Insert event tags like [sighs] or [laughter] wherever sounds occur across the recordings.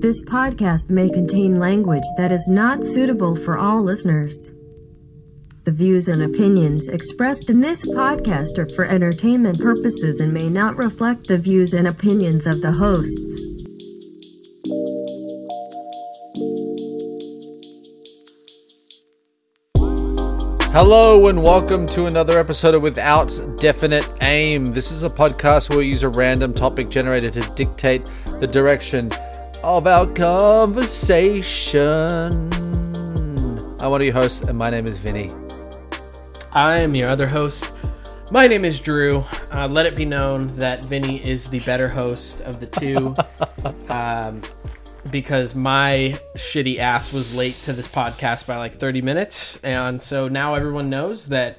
This podcast may contain language that is not suitable for all listeners. The views and opinions expressed in this podcast are for entertainment purposes and may not reflect the views and opinions of the hosts. Hello and welcome to another episode of Without Definite Aim. This is a podcast where we use a random topic generator to dictate the direction our conversation. I'm one of your hosts, and my name is Vinny. I am your other host. My name is Drew. Uh, let it be known that Vinny is the better host of the two. [laughs] um, because my shitty ass was late to this podcast by like 30 minutes. And so now everyone knows that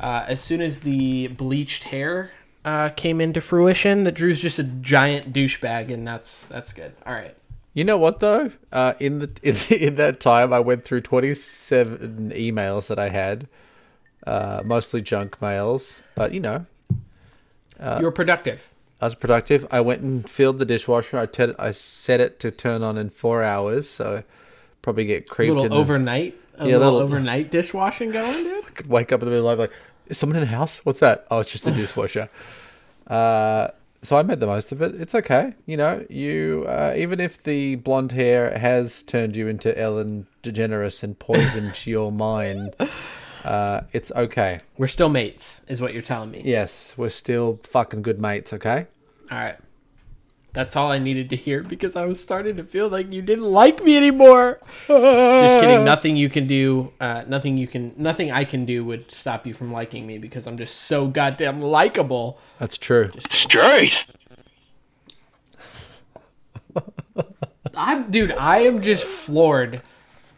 uh, as soon as the bleached hair uh, came into fruition, that Drew's just a giant douchebag, and that's that's good. All right. You know what though? Uh, in the [laughs] in, in that time, I went through 27 emails that I had, uh, mostly junk mails. But you know, you were productive. I was productive. I went and filled the dishwasher. I te- I set it to turn on in four hours, so probably get A creeped. little in the- overnight, a Yeah, little, little- overnight dishwashing going, dude. could [laughs] wake up in the middle of the night like, is someone in the house? What's that? Oh, it's just the [laughs] dishwasher. uh, so I made the most of it. It's okay. You know, you uh, even if the blonde hair has turned you into Ellen DeGeneres and poisoned [laughs] your mind, uh, it's okay. We're still mates, is what you're telling me. Yes, we're still fucking good mates. Okay. All right. That's all I needed to hear because I was starting to feel like you didn't like me anymore. Just kidding. Nothing you can do, uh, nothing you can, nothing I can do would stop you from liking me because I'm just so goddamn likable. That's true. Straight. [laughs] I'm, dude, I am just floored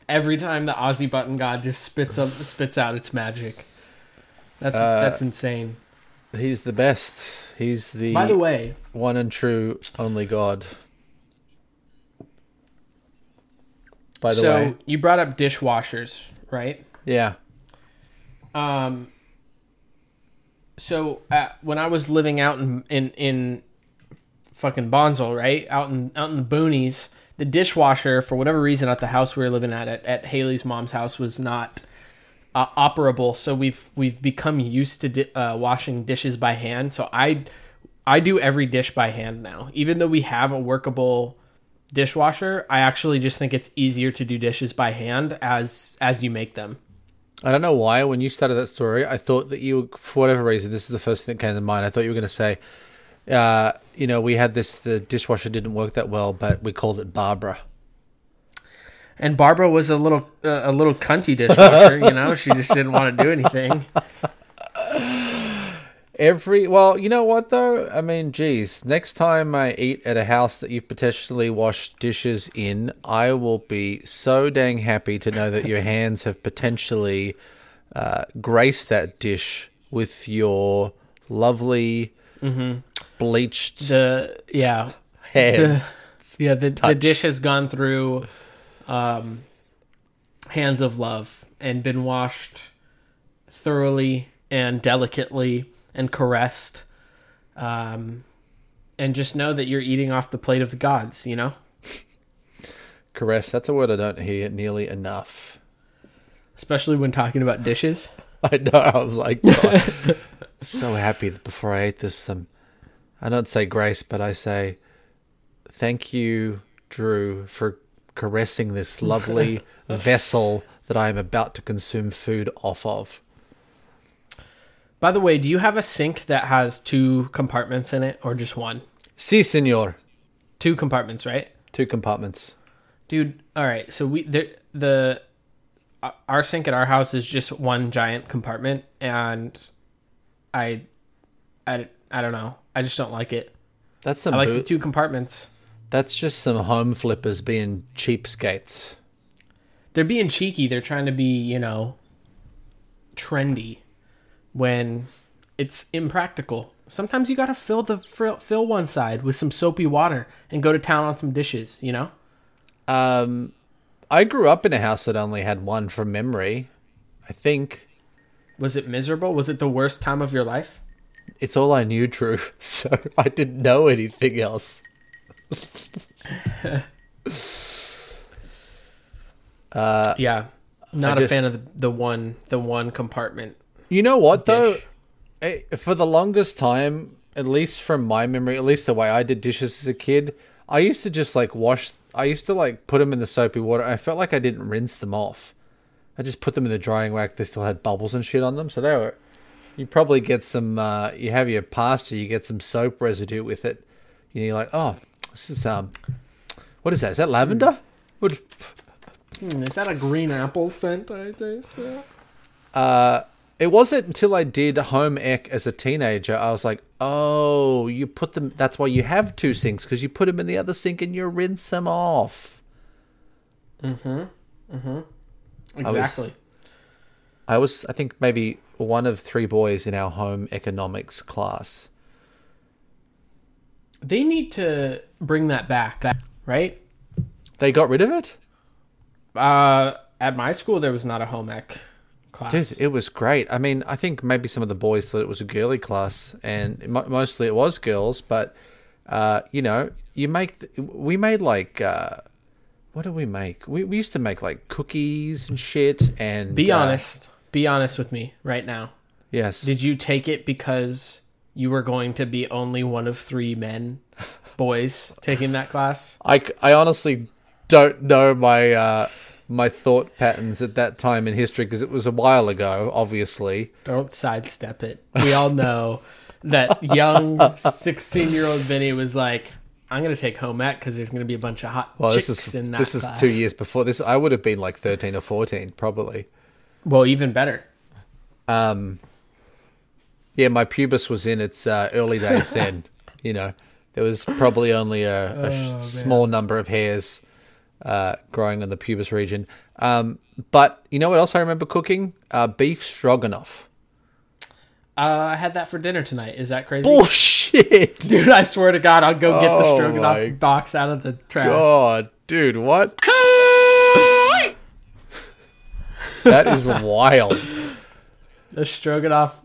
every time the Aussie button god just spits up, spits out its magic. That's that's insane. He's the best. He's the, By the way, one and true only God. By the so way, So you brought up dishwashers, right? yeah. Um. So uh, when I was living out in in in fucking Bonsall, right out in out in the boonies, the dishwasher for whatever reason at the house we were living at at, at Haley's mom's house was not uh, operable. So we've we've become used to di- uh, washing dishes by hand. So I I do every dish by hand now, even though we have a workable dishwasher. I actually just think it's easier to do dishes by hand as as you make them. I don't know why. When you started that story, I thought that you, for whatever reason, this is the first thing that came to mind. I thought you were going to say, uh, you know, we had this, the dishwasher didn't work that well, but we called it Barbara. And Barbara was a little uh, a little cunty dishwasher, you know. She just didn't want to do anything. [laughs] Every, well, you know what though? I mean, geez, next time I eat at a house that you've potentially washed dishes in, I will be so dang happy to know that your [laughs] hands have potentially uh, graced that dish with your lovely bleached The yeah, [laughs] hands. the, yeah the, the dish has gone through um, hands of love and been washed thoroughly and delicately and caressed. Um, and just know that you're eating off the plate of the gods. You know, Caress. That's a word I don't hear nearly enough. especially when talking about dishes. [laughs] I know. I'm like [laughs] so happy that before I ate this, um, I don't say grace, but I say thank you, Drew, for caressing this [laughs] lovely vessel that I am about to consume food off of. By the way, do you have a sink that has two compartments in it or just one? Si, senor. Two compartments, right? Two compartments. Dude, all right. So we the the uh, our sink at our house is just one giant compartment and I I I don't know. I just don't like it. That's some. I like boo- the two compartments. That's just some home flippers being cheapskates. They're being cheeky. They're trying to be, you know, trendy when it's impractical. Sometimes you got to fill the fill, one side with some soapy water and go to town on some dishes, you know? Um, I grew up in a house that only had one from memory. I think Was it miserable? Was it the worst time of your life? it's all I knew, Drew. [laughs] So I didn't know anything else. [laughs] yeah, not I a just- fan of the, the one the one compartment. You know what though? Dish. Eh, For the longest time, at least from my memory, at least the way I did dishes as a kid, I used to just like wash. I used to like put them in the soapy water. I felt like I didn't rinse them off. I just put them in the drying rack. They still had bubbles and shit on them, so they were. You probably get some. Uh, you have your pasta. You get some soap residue with it. You know, you're like, oh, this is um, what is that? Is that lavender? What? Hmm, is that a green apple scent? I taste. Uh, it wasn't until I did home ec as a teenager I was like, oh, you put them. That's why you have two sinks because you put them in the other sink and you rinse them off. Mhm. Mhm. Exactly. I was, I think, maybe one of three boys in our home economics class. They need to bring that back, right? They got rid of it, Uh, at my school, there was not a home ec class. dude. It was great. I mean, I think maybe some of the boys thought it was a girly class, and mo- mostly it was girls. But uh, you know, you make th- we made like. Uh, what did we make? We, we used to make like cookies and shit. And Be uh, honest. Be honest with me right now. Yes. Did you take it because you were going to be only one of three men, boys, taking that class? I, I honestly don't know my uh, my thought patterns at that time in history because it was a while ago. Obviously, Don't sidestep it. We all know that young 16 year old Vinny was like, I'm going to take home ec because there's going to be a bunch of hot well, chicks this is in that this is two years before this. I would have been like thirteen or fourteen, probably. Well, even better. Um, yeah, my pubis was in its uh, early days [laughs] then. you know, there was probably only a, a sh- small number of hairs uh, growing in the pubis region. Um, but you know what else I remember cooking? Uh, beef stroganoff. Uh, I had that for dinner tonight. Is that crazy? Bullshit. [laughs] Dude, I swear to God, I'll go get the Oh stroganoff box out of the trash. God, dude, what? [laughs] that is wild. The stroganoff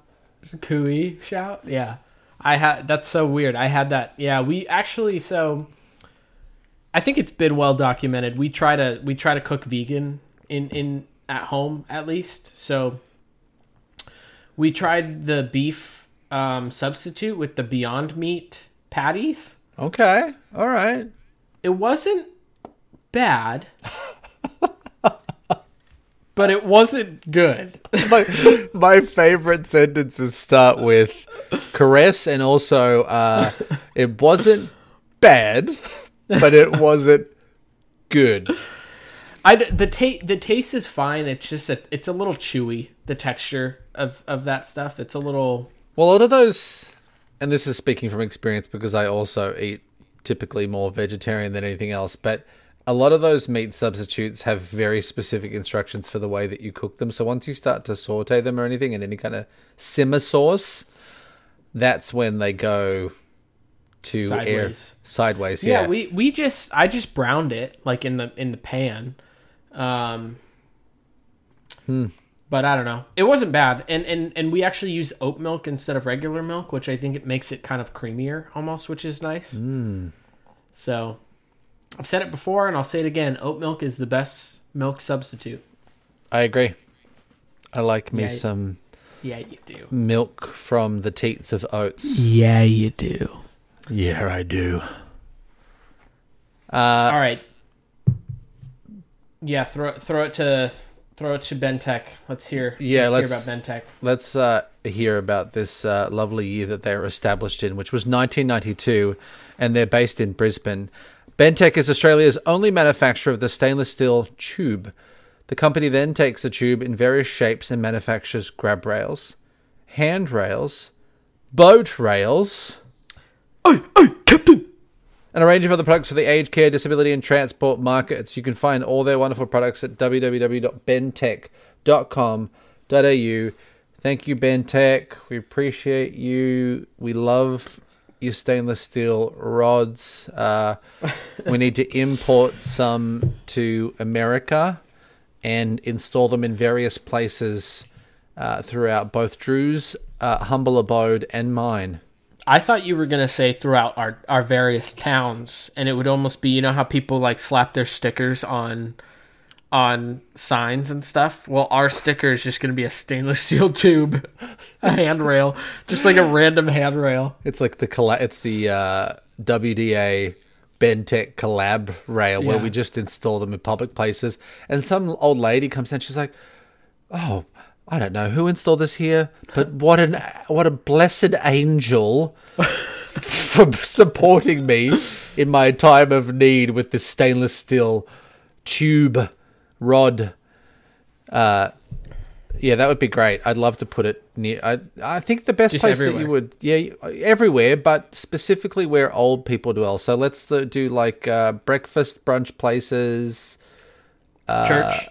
cooey shout. Yeah, I had. That's so weird. I had that. Yeah, we actually. So, I think it's been well documented. We try to we try to cook vegan in in at home at least. So, we tried the beef um, substitute with the Beyond Meat patties. Okay, all right. It wasn't bad. [laughs] But it wasn't good. [laughs] My, my favorite sentences start with caress and also uh, it wasn't bad, but it wasn't good. I the ta- the taste is fine. It's just a it's a little chewy. The texture of of that stuff. It's a little Well, a lot of those, and this is speaking from experience because I also eat typically more vegetarian than anything else, but a lot of those meat substitutes have very specific instructions for the way that you cook them. So once you start to saute them or anything in any kind of simmer sauce, that's when they go to air Sideways. sideways. yeah. Yeah, we we just I just browned it like in the in the pan. Um. But I don't know. It wasn't bad, and and and we actually use oat milk instead of regular milk, which I think it makes it kind of creamier almost, which is nice. Mm. So, I've said it before, and I'll say it again. Oat milk is the best milk substitute. I agree. I like me Yeah. some Yeah, you do. milk from the teats of oats. Yeah, you do. Yeah, I do. Uh, All right. Yeah, throw throw it to throw it to Bentech. Let's hear. Yeah, let's, let's- hear about Bentech. let's uh, hear about this uh, lovely year that they were established in, which was 1992, and they're based in Brisbane. Bentech is Australia's only manufacturer of the stainless steel tube. The company then takes the tube in various shapes and manufactures grab rails, handrails, boat rails, Oi, oi, Captain. and a range of other products for the aged care, disability, and transport markets. You can find all their wonderful products at www.bentech.com.au. Thank you, Bentech. We appreciate you. We love your stainless steel rods. Uh, we need to import some to America and install them in various places uh, throughout both Drew's uh, humble abode and mine. I thought you were gonna say throughout our our various towns, and it would almost be you know how people like slap their stickers on on signs and stuff. Well, our sticker is just gonna be a stainless [laughs] steel tube, a handrail, just like a random handrail. It's like the colla- it's the uh, WDA Bentech collab rail where Yeah. we just install them in public places. And some old lady comes in, she's like, "Oh, I don't know who installed this here, but what an what a blessed angel [laughs] for supporting me in my time of need with this stainless steel tube rod." Uh, yeah, that would be great. I'd love to put it near. I I think the best Just place that you would, yeah, everywhere, but specifically where old people dwell. So let's do like uh, breakfast brunch places. uh, Church,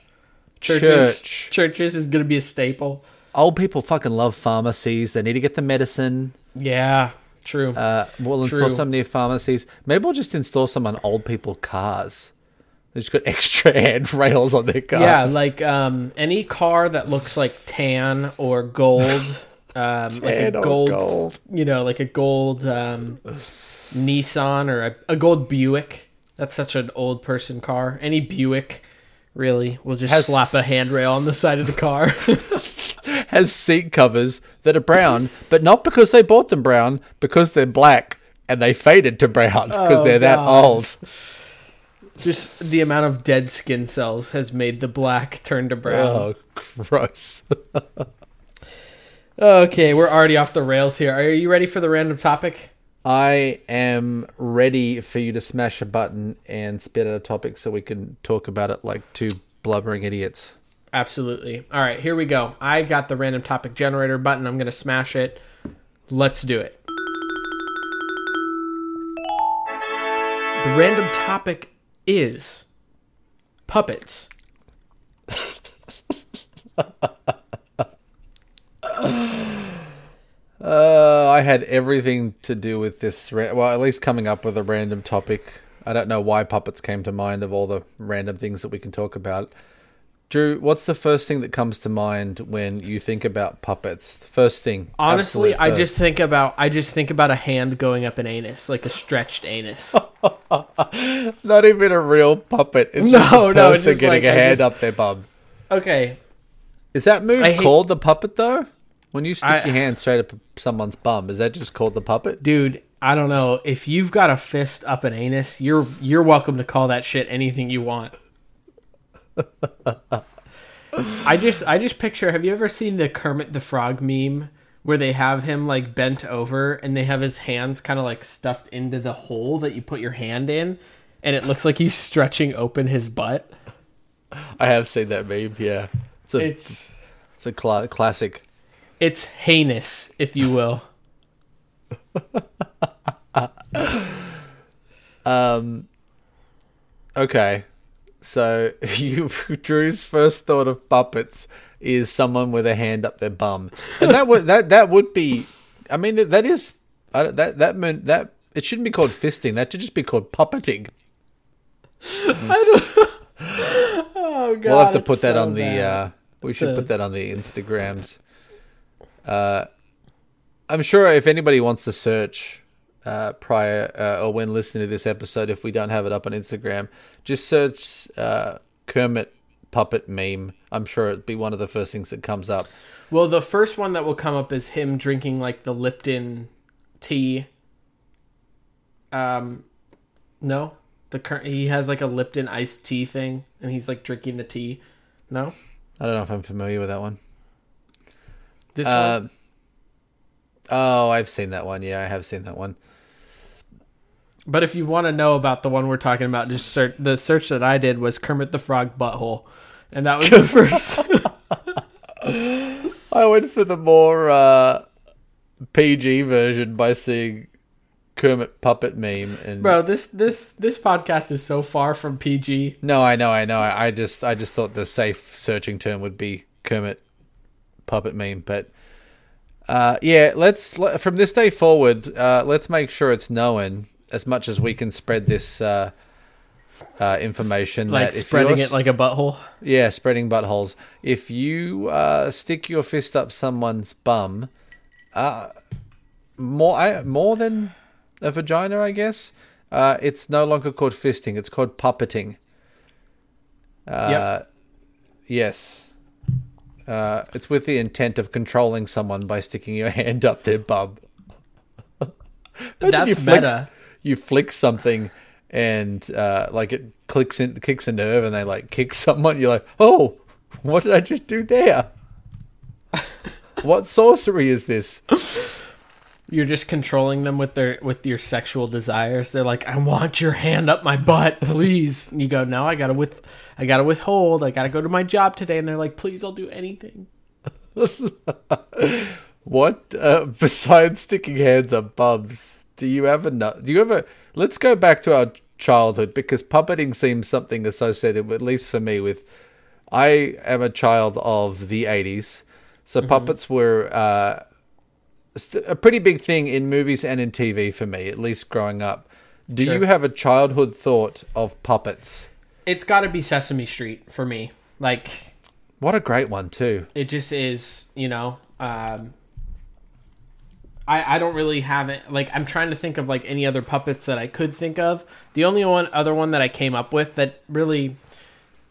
churches, church. churches is gonna be a staple. Old people fucking love pharmacies. They need to get the medicine. Yeah, true. Uh, we'll install True. some near pharmacies. Maybe we'll just install some on old people cars. They just got [laughs] extra handrails on their cars. Yeah, like um, any car that looks like tan or gold, [laughs] um, like a Tan gold, gold. you know, like a gold um, Nissan or a, a gold Buick. That's such an old person car. Any Buick, really, will just Has- slap a handrail on the side of the car. [laughs] has seat covers that are brown, but not because they bought them brown, because they're black and they faded to brown because Oh, they're that God. old. Just the amount of dead skin cells has made the black turn to brown. Oh, gross. [laughs] Okay, we're already off the rails here. Are you ready for the random topic? I am ready for you to smash a button and spit out a topic so we can talk about it like two blubbering idiots. Absolutely. All right, here we go. I got the random topic generator button. I'm going to smash it. Let's do it. The random topic is puppets. Uh, I had everything to do with this. Ra- well, at least coming up with a random topic. I don't know why puppets came to mind of all the random things that we can talk about. Drew, what's the first thing that comes to mind when you think about puppets? The first thing. Honestly, absolute I just think about I just think about a hand going up an anus, like a stretched anus. [laughs] [laughs] not even a real puppet. It's No, just a no, it's person just getting like, a hand just- up their bum. Okay, Is that move hate- called the puppet though? When you stick I- your hand straight up someone's bum, is that just called the puppet? dude, I don't know. If you've got a fist up an anus, you're you're welcome to call that shit anything you want. [laughs] I just I just picture have you ever seen the Kermit the Frog meme where they have him like bent over and they have his hands kind of like stuffed into the hole that you put your hand in and it looks like he's [laughs] stretching open his butt? I have seen that meme. Yeah, it's a it's, It's a cla- classic. it's heinous, if you will. [laughs] Um, okay, so [laughs] you Drew's first thought of puppets is someone with a hand up their bum, and that would that that would be. I mean, that is I don't- that that meant that it shouldn't be called fisting. That should just be called puppeting. [laughs] I don't. Oh god. we'll have to put that so on the. Uh, we should put that on the Instagrams. Uh, I'm sure if anybody wants to search uh, prior uh, or when listening to this episode, if we don't have it up on Instagram, just search uh, Kermit puppet meme. I'm sure it'd be one of the first things that comes up. Well, the first one that will come up is him drinking like the Lipton tea. Um, no, the current he has like a Lipton iced tea thing, and he's like drinking the tea. No, I don't know if I'm familiar with that one. this one. Um, oh, I've seen that one. Yeah, I have seen that one. But if you want to know about the one we're talking about, just search. The search that I did was Kermit the Frog butthole, and that was the first. I went for the more uh, PG version by seeing Kermit puppet meme and Bro, this this this podcast is so far from PG. No, I know, I know. I I just, I just thought the safe searching term would be Kermit puppet meme. But uh, yeah, let's from this day forward, uh, let's make sure it's known as much as we can spread this uh, uh, information. Like spreading it like a butthole. yeah, spreading buttholes. If you uh, stick your fist up someone's bum, uh, more I, more than a vagina, I guess. Uh, it's no longer called fisting; it's called puppeting. Uh, Yep. Yes. Uh, it's with the intent of controlling someone by sticking your [laughs] hand up their bum. [laughs] That's meta. You flick something, and uh, like it clicks in, kicks a nerve, and they like kick [laughs] someone. You're like, oh, what did I just do there? [laughs] what sorcery is this? You're just controlling them with their with your sexual desires. They're like, "I want your hand up my butt, please." And you go, "No, I gotta with, I gotta withhold. I gotta go to my job today." And they're like, "Please, I'll do anything." [laughs] What uh, besides sticking hands up bums? Do you ever know? Do you ever? Let's go back to our childhood because puppeting seems something associated, at least for me, with. I am a child of the '80s, so puppets were uh, a pretty big thing in movies and in TV for me, at least growing up. Do Sure. you have a childhood thought of puppets? It's got to be Sesame Street for me. Like, What a great one too. it just is. You know, um, I I don't really have it. Like, I'm trying to think of like any other puppets that I could think of. The only one other one that I came up with that really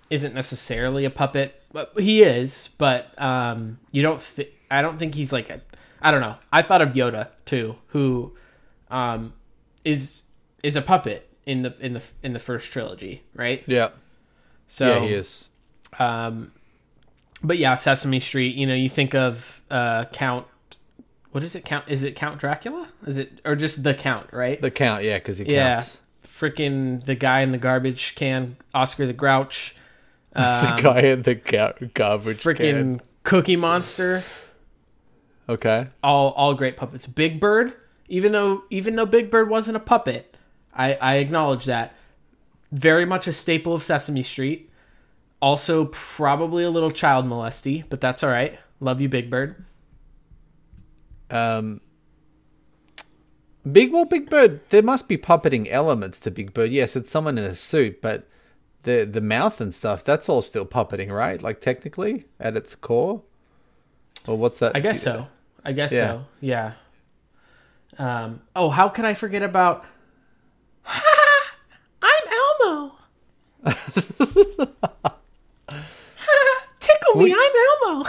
isn't necessarily a puppet, but he is. But um, you don't. Th- I don't think he's like a. I don't know. I thought of Yoda too, who um, is is a puppet in the in the in the first trilogy, right? Yeah, So yeah, he is. um, but yeah, Sesame Street. You know, you think of uh, Count. What is it? Count? Is it Count Dracula? Is it or just the Count? Right? The count, yeah, because he counts. yeah. counts. Freaking the guy in the garbage can, Oscar the Grouch. [laughs] the Um, guy in the count garbage can. freaking Cookie Monster. Okay. All all great puppets. Big Bird. Even though even though Big Bird wasn't a puppet, I I acknowledge that. Very much a staple of Sesame Street. Also probably a little child molesty, but that's all right. Love you, Big Bird. Um, Big well, Big Bird. There must be puppeting elements to Big Bird. Yes, it's someone in a suit, but the the mouth and stuff. That's all still puppeting, right? Like technically, at its core. Or what's that? I guess so. I guess Yeah. so. Yeah. Um, oh, how could I forget about? [laughs] I'm Elmo. [laughs] [laughs] Tickle me, I'm Elmo.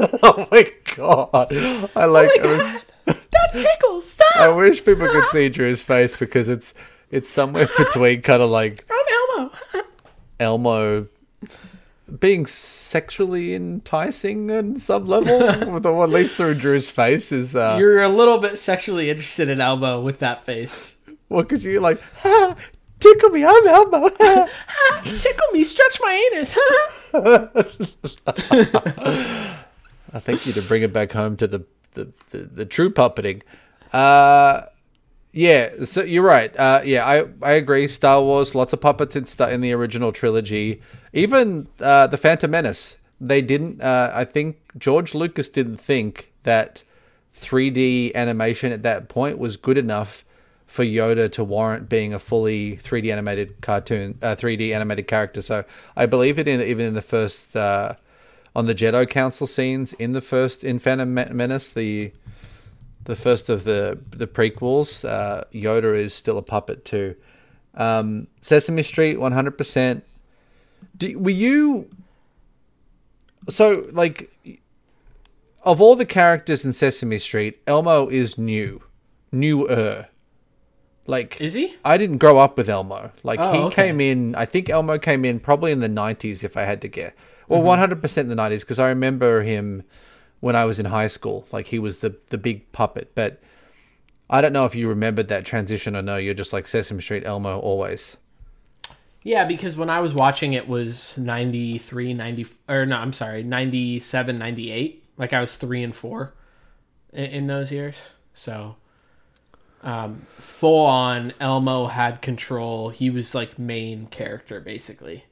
[laughs] Oh my god! I like. oh my god, that tickles. Stop. I wish people could see Drew's face because it's it's somewhere between kind of like I'm Elmo. Elmo being sexually enticing on some level, with or at least through Drew's face is uh, You're a little bit sexually interested in Elmo with that face. well, because you're like, ah, tickle me, I'm Elmo. [laughs] Tickle me, stretch my anus. [laughs] I think you to bring it back home to the the, the, the true puppeting. Uh, yeah, so you're right. Uh, yeah, I, I agree. Star Wars, lots of puppets in Star, in the original trilogy. Even uh, the Phantom Menace, they didn't. Uh, I think George Lucas didn't think that 3D animation at that point was good enough for Yoda to warrant being a fully 3D animated cartoon, uh, 3D animated character. So I believe it in even in the first uh, on the Jedi Council scenes in the first in Phantom Menace, the the first of the the prequels, uh, Yoda is still a puppet too. Um, Sesame Street, one hundred percent. Were you so like of all the characters in Sesame Street, Elmo is new, newer. Like Is he? I didn't grow up with Elmo. Like Oh, he okay. came in. I think Elmo came in probably in the nineties, if I had to guess. Mm-hmm. Well, one hundred percent in the nineties because I remember him when I was in high school. Like he was the the big puppet. But I don't know if you remembered that transition or no. You're just like Sesame Street Elmo always. Yeah, because when I was watching it was 93, 90 or no, I'm sorry, 97, 98. Like I was 3 and 4 in, in those years. So um full on Elmo had control. He was like main character basically.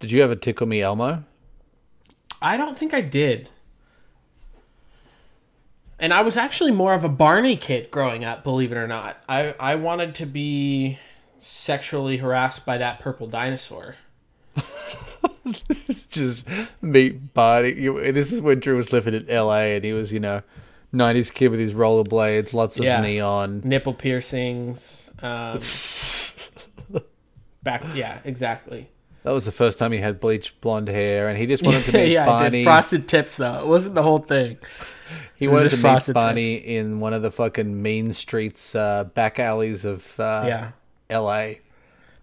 Did you ever tickle me, Elmo? I don't think I did. And I was actually more of a Barney kid growing up, believe it or not. I I wanted to be sexually harassed by that purple dinosaur. [laughs] this is just meet Barney. This is when Drew was living in L.A. and he was, you know, 90s kid with his rollerblades, lots of Yeah. neon. nipple piercings. Um, [laughs] back, yeah, exactly. That was the first time he had bleached blonde hair, and he just wanted to [laughs] meet yeah, Barney. did frosted tips though. It wasn't the whole thing. he was wanted to meet Barney tips. in one of the fucking mean streets, uh, back alleys of uh, Yeah. L.A.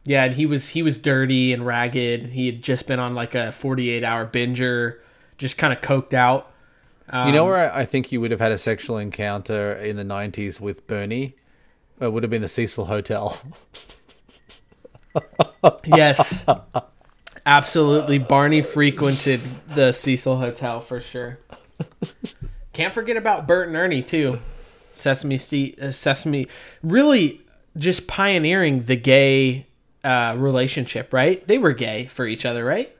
Yeah, and he was he was dirty and ragged. He had just been on like a forty eight hour binger, just kind of coked out. Um, You know where I I think you would have had a sexual encounter in the 90s with Bernie? It would have been the Cecil Hotel. [laughs] Yes, absolutely. Barney frequented the Cecil Hotel for sure. Can't forget about Bert and Ernie too. Sesame Street, uh, Sesame, really just pioneering the gay uh, relationship. Right? They were gay for each other, right?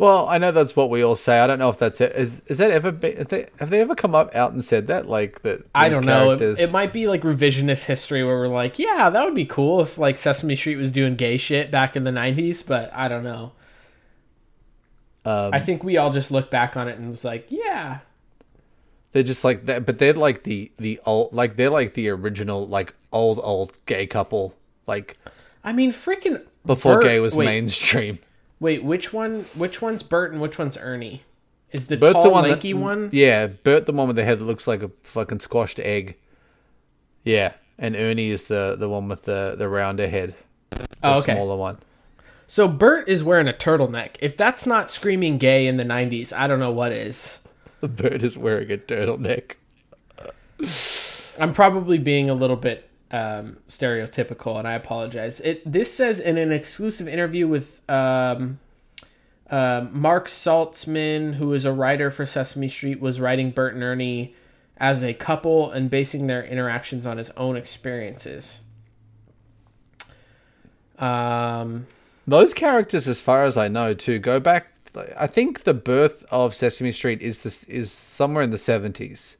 Well, I know that's what we all say. I don't know if that's it. Is, is that ever been, have they, have they ever come up out and said that? Like that? I don't know. It, it might be like revisionist history where we're like, yeah, that would be cool if like Sesame Street was doing gay shit back in the '90s, but I don't know. Um, I think we all just look back on it and was like, yeah, They're just like that, but they're like the the old, like they're like the original, like old old gay couple, like I mean, freaking before Bert- gay was wait, mainstream. Wait, which one? Which one's Bert and which one's Ernie? Is the Bert's tall, the one, lanky that, one? Yeah, Bert, the one with the head that looks like a fucking squashed egg. Yeah, and Ernie is the the one with the the rounder head, the Oh, okay. smaller one. So Bert is wearing a turtleneck. If that's not screaming gay in the '90s, I don't know what is. Bird is wearing a turtleneck. I'm probably being a little bit um, stereotypical, and I apologize. It this says in an exclusive interview with um, uh, Mark Saltzman, who is a writer for Sesame Street, was writing Bert and Ernie as a couple and basing their interactions on his own experiences. Um, Those characters, as far as I know, too, go back. I think the birth of Sesame Street is this is somewhere in the seventies,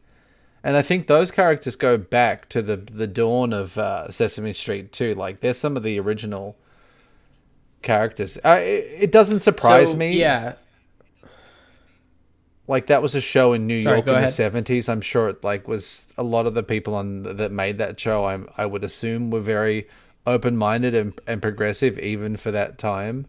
and I think those characters go back to the the dawn of uh, Sesame Street too. Like they're some of the original characters. Uh, it, it doesn't surprise so, me. Yeah, like that was a show in New Sorry, York in ahead. the seventies. I'm sure it like was a lot of the people on that made that show. I I would assume were very open minded and, and progressive even for that time.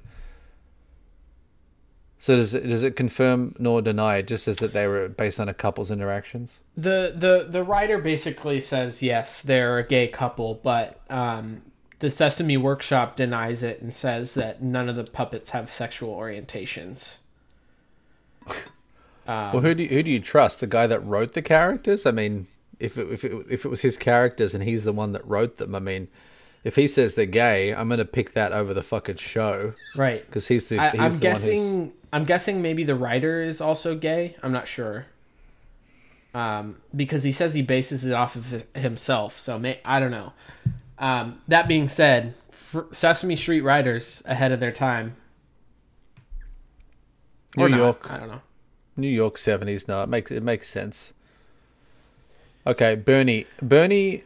So does it, does it confirm nor deny? It just says that they were based on a couple's interactions. the the the writer basically says yes, they're a gay couple, but um, the Sesame Workshop denies it and says that none of the puppets have sexual orientations. Um, [laughs] well, who do you, who do you trust? The guy that wrote the characters? I mean, if it, if it, if it was his characters and he's the one that wrote them, I mean, if he says they're gay, I'm gonna pick that over the fucking show Right. because he's the. I, he's I'm the one guessing. I'm guessing maybe the writer is also gay. I'm not sure. Um, because he says he bases it off of himself. So may, I don't know. Um, that being said, Sesame Street writers ahead of their time. New not, York. I don't know. New York seventies. No, it makes it makes sense. Okay, Bernie. Bernie.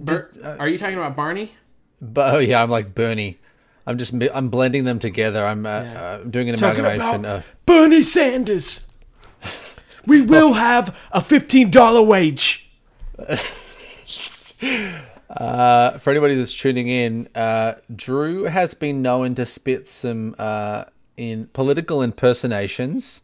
Bert, are you talking about Barney? But oh yeah, I'm like Bernie. I'm just I'm blending them together. I'm uh, Yeah. uh, doing an Talking amalgamation. about- Of, Bernie Sanders. We [laughs] will have a fifteen dollar wage. [laughs] uh, for anybody that's tuning in, uh, Drew has been known to spit some uh, in political impersonations.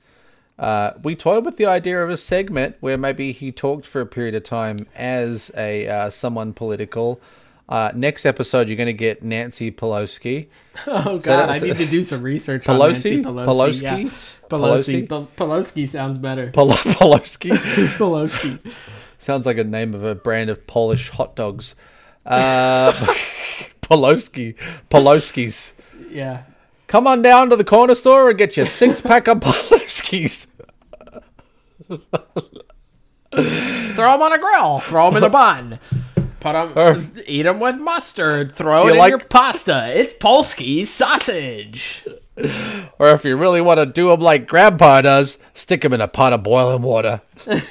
Uh, we toyed with the idea of a segment where maybe he talked for a period of time as a uh, someone political. Uh, next episode, you're going to get Nancy Pelosi. [laughs] Oh God, that- I need to do some research on Pelosi? Nancy Pelosi. Pelosi? Yeah. Pelosi? Pelosi. Pelosi sounds better. [laughs] Pol- Pelosi. [laughs] Pelosi. Sounds like a name of a brand of Polish hot dogs. Uh, Pelosi. Pelosi's. Yeah. Come on down to the corner store and get your six pack of Polowskis. Throw them on a grill. Throw them in a bun. Put them. Eat them with mustard. Throw it you in like- your pasta. It's Polsky sausage. Or if you really want to do them like Grandpa does, stick them in a pot of boiling water. [laughs]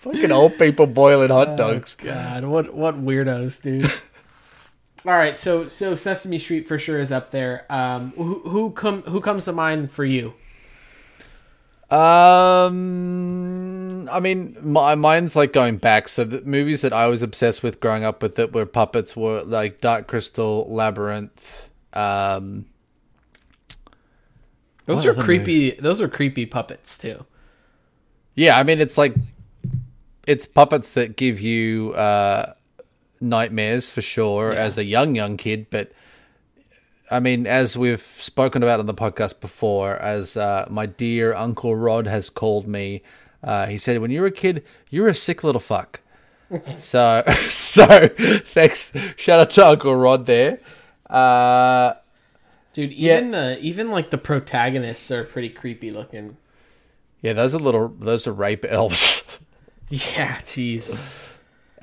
Fucking old people boiling hot oh, dogs. God, what what weirdos, dude. All right, so so Sesame Street for sure is up there. Um, who who come who comes to mind for you? Um, I mean, my mine's like going back. So the movies that I was obsessed with growing up with that were puppets were like Dark Crystal, Labyrinth. Um, Those are creepy. Those are creepy puppets too. yeah, I mean, it's like it's puppets that give you uh, nightmares for sure Yeah. as a young young kid. But I mean, as we've spoken about on the podcast before, as uh, my dear Uncle Rod has called me, uh, he said, "When you were a kid, you were a sick little fuck." [laughs] so, [laughs] so thanks. Shout out to Uncle Rod there. Uh, Dude, Yeah. even the even like the protagonists are pretty creepy looking. yeah, those are little. Those are rape elves. [laughs] Yeah, jeez.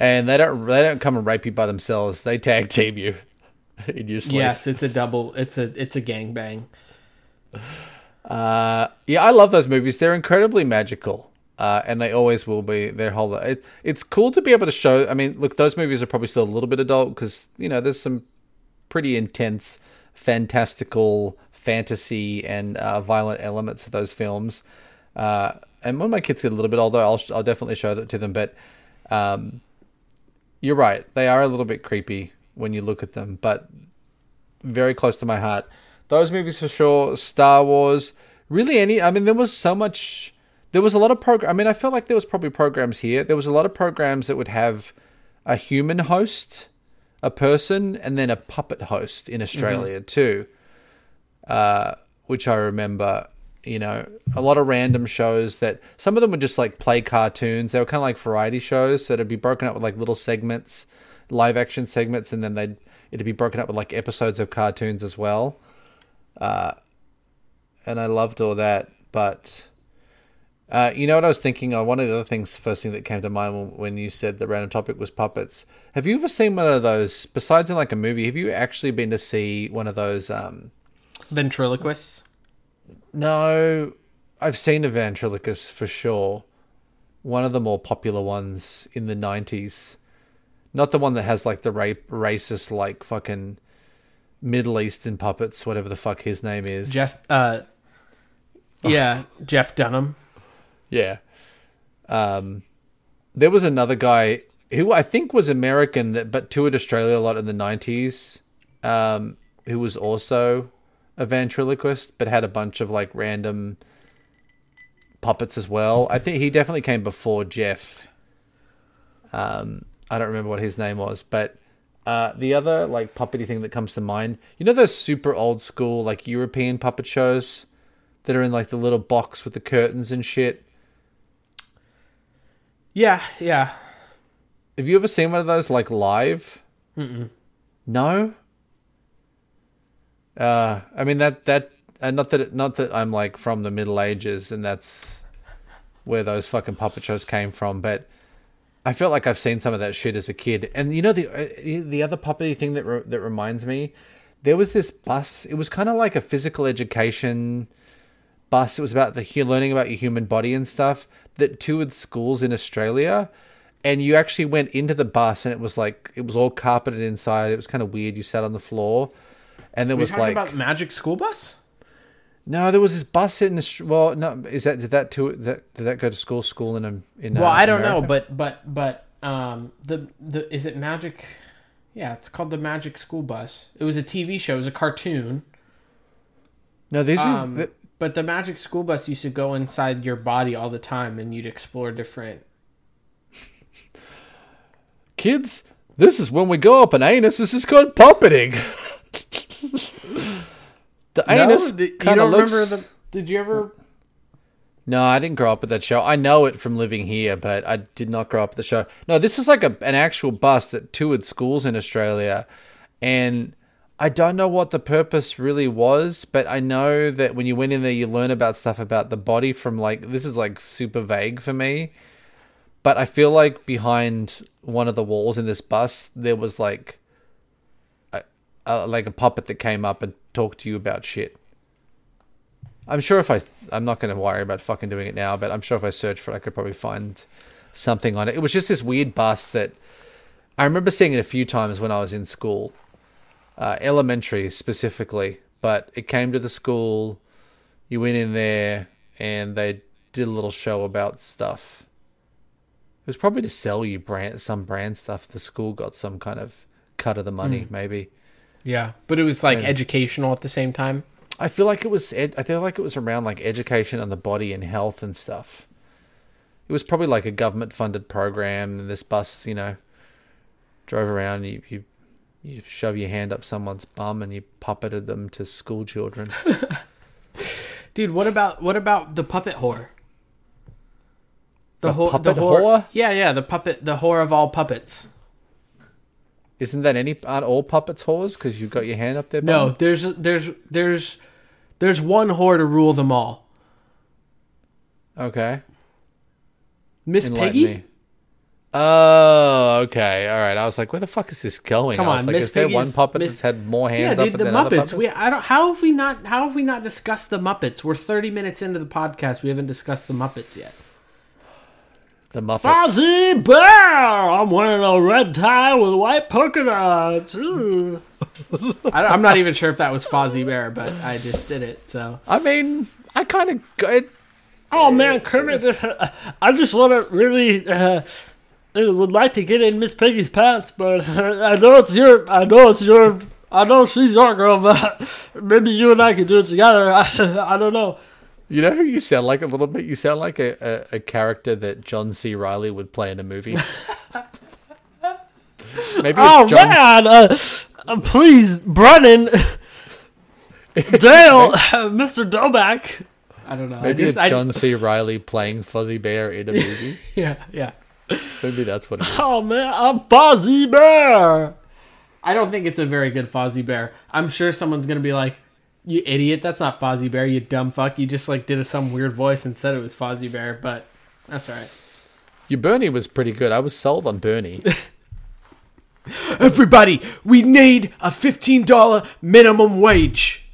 And they don't they don't come and rape you by themselves. They tag team you [laughs] in your sleep. Yes, it's a double. It's a it's a gangbang. Uh, yeah, I love those movies. They're incredibly magical, uh, and they always will be. Their whole it, it's cool to be able to show. I mean, look, those movies are probably still a little bit adult because you know there's some pretty intense, fantastical fantasy and uh, violent elements of those films. Uh, and when my kids get a little bit older, I'll I'll definitely show that to them. But um, you're right; they are a little bit creepy when you look at them, but very close to my heart. Those movies for sure. Star Wars, really any. I mean, there was so much. There was a lot of program. I mean, I felt like there was probably programs here. There was a lot of programs that would have a human host, a person, and then a puppet host in Australia too. Uh, which I remember. You know, a lot of random shows that some of them would just like play cartoons. They were kind of like variety shows, so it'd be broken up with like little segments, live action segments, and then they'd it'd be broken up with like episodes of cartoons as well. Uh, and I loved all that, but uh, you know what I was thinking? of? one of the other things, first thing that came to mind when, when you said the random topic was puppets. Have you ever seen one of those? Besides in like a movie, have you actually been to see one of those? Um, Ventriloquists. No, I've seen a ventriloquist for sure. One of the more popular ones in the nineties, not the one that has like the rape racist like fucking Middle Eastern puppets, whatever the fuck his name is. Jeff. Uh, yeah, Jeff Dunham. Yeah. Um, there was another guy who I think was American, that, but toured Australia a lot in the nineties. Um, who was also a ventriloquist, but had a bunch of like random puppets as well. I think he definitely came before Jeff. Um, I don't remember what his name was, but uh, the other like puppety thing that comes to mind, you know, those super old school like European puppet shows that are in like the little box with the curtains and shit. Yeah, yeah. Have you ever seen one of those like live? Mm-mm. No. Uh, I mean that that uh, not that it, not that I'm like from the Middle Ages and that's where those fucking puppet shows came from, but I felt like I've seen some of that shit as a kid. And you know the uh, the other puppety thing that re- that reminds me, there was this bus. It was kind of like a physical education bus. It was about the learning about your human body and stuff that toured schools in Australia. And you actually went into the bus, and it was like it was all carpeted inside. It was kind of weird. You sat on the floor, and there We're was talking like about Magic School Bus. no, there was this bus in the well. No, is that did that to that did that go to school? School in um, in Well, uh, I don't know, but but but um, the the is it Magic? Yeah, it's called the Magic School Bus. It was a TV show. It was a cartoon. no, these are Um, but the Magic School Bus used to go inside your body all the time, and you'd explore different. kids. This is when we go up an anus. This is called puppeting. [laughs] the anus No, kind of looks. remember the? Did you ever? No, I didn't grow up with that show. I know it from living here, but I did not grow up with the show. No, this is like a, an actual bus that toured schools in Australia, and I don't know what the purpose really was, but I know that when you went in there, you learn about stuff about the body from like this is like super vague for me, but I feel like behind one of the walls in this bus there was like a like a puppet that came up and talked to you about shit. I'm sure if I, I'm not going to worry about fucking doing it now, but I'm sure if I search for it, I could probably find something on it. It was just this weird bus that I remember seeing it a few times when I was in school, uh, elementary specifically. But it came to the school, you went in there, and they did a little show about stuff. It was probably to sell you brand some brand stuff. The school got some kind of cut of the money, maybe. Yeah, but it was like Yeah. educational at the same time. I feel like it was. Ed, I feel like it was around like education on the body and health and stuff. It was probably like a government funded program, and this bus, you know, drove around. You you you shove your hand up someone's bum and you puppeted them to school children. [laughs] Dude, what about what about the puppet whore? The whore- puppet whore- whore? Yeah, yeah, the puppet, the whore of all puppets. Isn't that any? Aren't all puppets whores? Because you've got your hand up there. No, there's there's there's there's one whore to rule them all. Okay. Miss Enlighten Piggy. me. Oh, okay. All right. I was like, where the fuck is this going? Come on, like, Miss is there one puppet Miss- that's had more Yeah, hands up dude, the than Muppets. We I don't. How have we not? How have we not discussed the Muppets? We're thirty minutes into the podcast. We haven't discussed the Muppets yet. The Muppets. Fozzie Bear! I'm wearing a red tie with white polka dots. Ooh. I, I'm not even sure if that was Fozzie Bear, but I just did it. So I mean, I kind of. It, Oh man, Kermit! [laughs] I just want to really uh, would like to get in Miss Piggy's pants, but I know it's your. I know it's your. I know she's your girl, but [laughs] maybe you and I could do it together. I, [laughs] I don't know. you know who you sound like a little bit? You sound like a, a, a character that John C. Reilly would play in a movie. Maybe Oh it's John. man, uh, uh, please, Brennan, [laughs] Dale, Mr. [laughs] Doback. I don't know. I Maybe just, it's John C. Reilly playing Fozzie Bear in a [laughs] movie. yeah, yeah. Maybe that's what it is. Oh man, I'm Fozzie Bear. I don't think it's a very good Fozzie Bear. I'm sure someone's gonna be like, "You idiot! That's not Fozzie Bear. You dumb fuck. You just like did some weird voice and said it was Fozzie Bear." But that's all right. Your Bernie was pretty good. I was sold on Bernie. Everybody, we need a fifteen dollar minimum wage.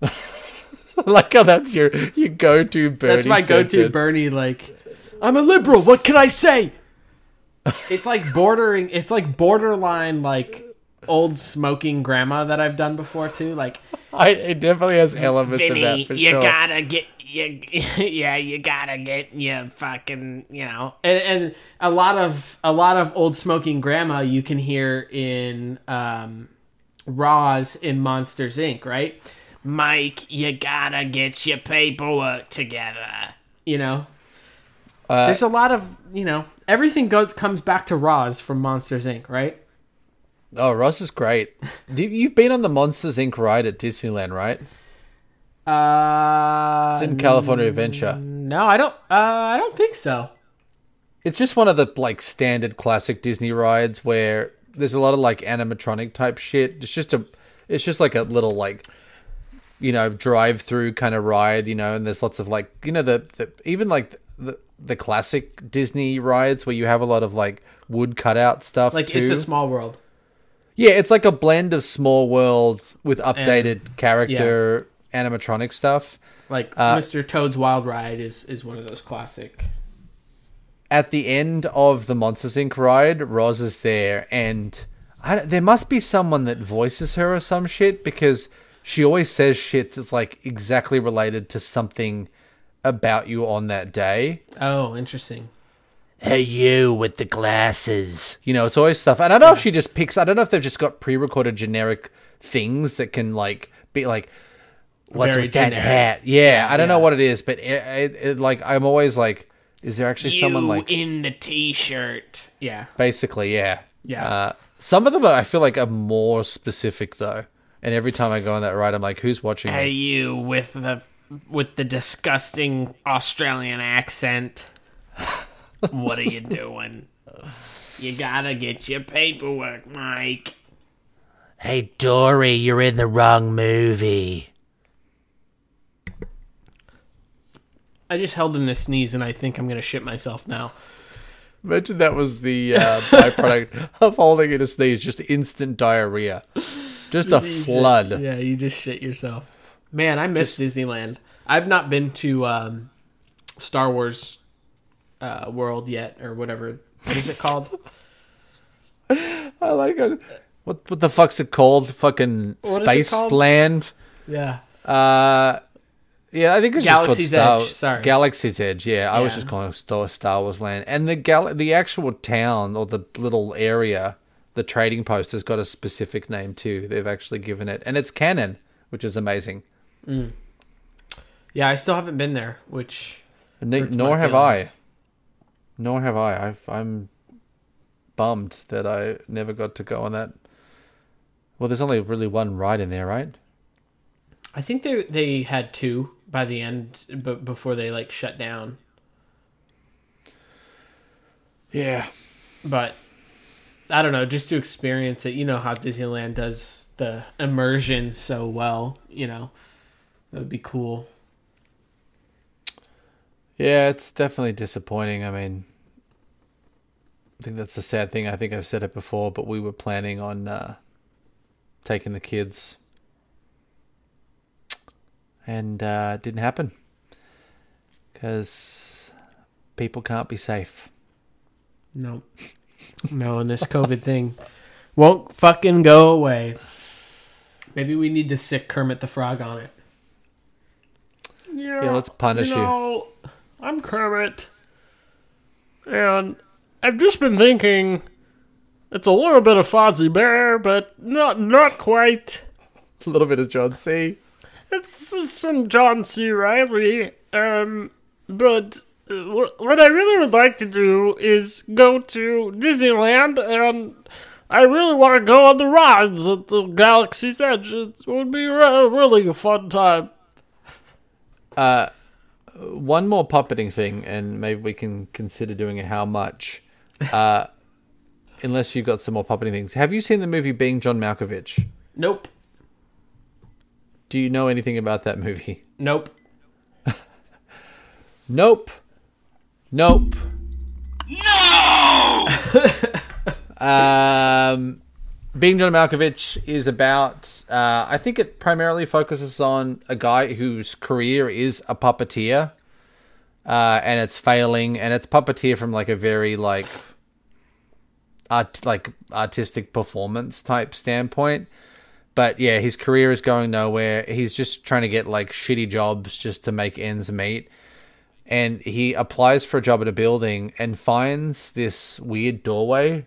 [laughs] like how that's your your go to Bernie. That's my go-to. Bernie. Like, I'm a liberal. What can I say? it's like bordering. It's like borderline like old smoking grandma that I've done before too. Like, I, it definitely has elements of that for you sure. gotta get you, [laughs] yeah, you gotta get you fucking, you know. and, and a lot of a lot of old smoking grandma you can hear in um, Roz in Monsters Inc. Right? Mike, you gotta get your paperwork together. You know, Uh, there's a lot of you know everything goes comes back to Roz from Monsters Inc. Right? oh, Roz is great. [laughs] You've been on the Monsters Inc. ride at Disneyland, right? Uh, It's in California Adventure. no, I don't. Uh, I don't think so. It's just one of the like standard classic Disney rides where there's a lot of like animatronic type shit. It's just a, it's just like a little like, you know, drive through kind of ride, you know, and there's lots of like, you know, the, the even like the the classic Disney rides where you have a lot of like wood cutout stuff. Like too. it's a small world. Yeah, it's like a blend of Small World with updated character animatronic stuff. Like Uh, Mr. Toad's Wild Ride is is one of those classic. At the end of the Monsters Inc. ride, Roz is there, and I, there must be someone that voices her or some shit because she always says shit that's like exactly related to something about you on that day. Oh, interesting. Hey, you with the glasses. You know, it's always stuff. And I don't know if she just picks, I don't know if they've just got pre recorded generic things that can, like, be like, what's Very with that generic. hat? Yeah, I don't know what it is, but it, it, it, like, I'm always like, is there actually You someone like, in the t-shirt. Yeah. basically, yeah. Yeah. Uh, some of them are, I feel like are more specific though. And every time I go on that ride, I'm like, who's watching Hey, me? you with the with the disgusting Australian accent. [laughs] what are you doing? You gotta get your paperwork, Mike. Hey, Dory, you're in the wrong movie. I just held in a sneeze and I think I'm gonna shit myself now. Imagine that was the uh, byproduct [laughs] of holding in a sneeze, just instant diarrhea. Just a flood. Yeah, you just shit yourself. Man, I miss Disneyland. I've not been to um, Star Wars uh, World yet, or whatever. What is it [laughs] called? I like it. What what the fuck's it called? Fucking What Space called? Land. yeah. Uh, Yeah, I think it's Galaxy's Edge, Star, sorry. Galaxy's Edge. Yeah, I was just calling it Star, Star Wars Land, and the gal the actual town or the little area, the trading post has got a specific name too. They've actually given it, and it's canon, which is amazing. Mm. Yeah, I still haven't been there, which nor have I. Nor have I. I've, I'm bummed that I never got to go on that. Well, there's only really one ride in there, right? I think they they had two by the end, but before they like shut down. Yeah. But I don't know, just to experience it. You know how Disneyland does the immersion so well. You know, that would be cool. Yeah, it's definitely disappointing. I mean, I think that's the sad thing. I think I've said it before, but we were planning on uh, taking the kids, and uh, it didn't happen because people can't be safe. No, no, and this COVID thing won't fucking go away. Maybe we need to sic Kermit the Frog on it. Yeah, Yeah, let's punish you. know, I'm Kermit, and I've just been thinking. It's a little bit of Fozzie Bear, but not not quite. A little bit of John C. It's some John C. Reilly. Um, but uh, what I really would like to do is go to Disneyland, and I really want to go on the rides at the Galaxy's Edge. It would be re- really a fun time. One more puppeting thing, and maybe we can consider doing a how much. Uh, [laughs] unless you've got some more puppeting things. Have you seen the movie Being John Malkovich? Nope, Do you know anything about that movie? nope. Nope. Nope. No. [laughs] um, being John Malkovich is about. Uh, I think it primarily focuses on a guy whose career is a puppeteer, uh, and it's failing, and it's puppeteer from like a very like art like artistic performance type standpoint. But yeah, his career is going nowhere. He's just trying to get like shitty jobs just to make ends meet. And he applies for a job at a building and finds this weird doorway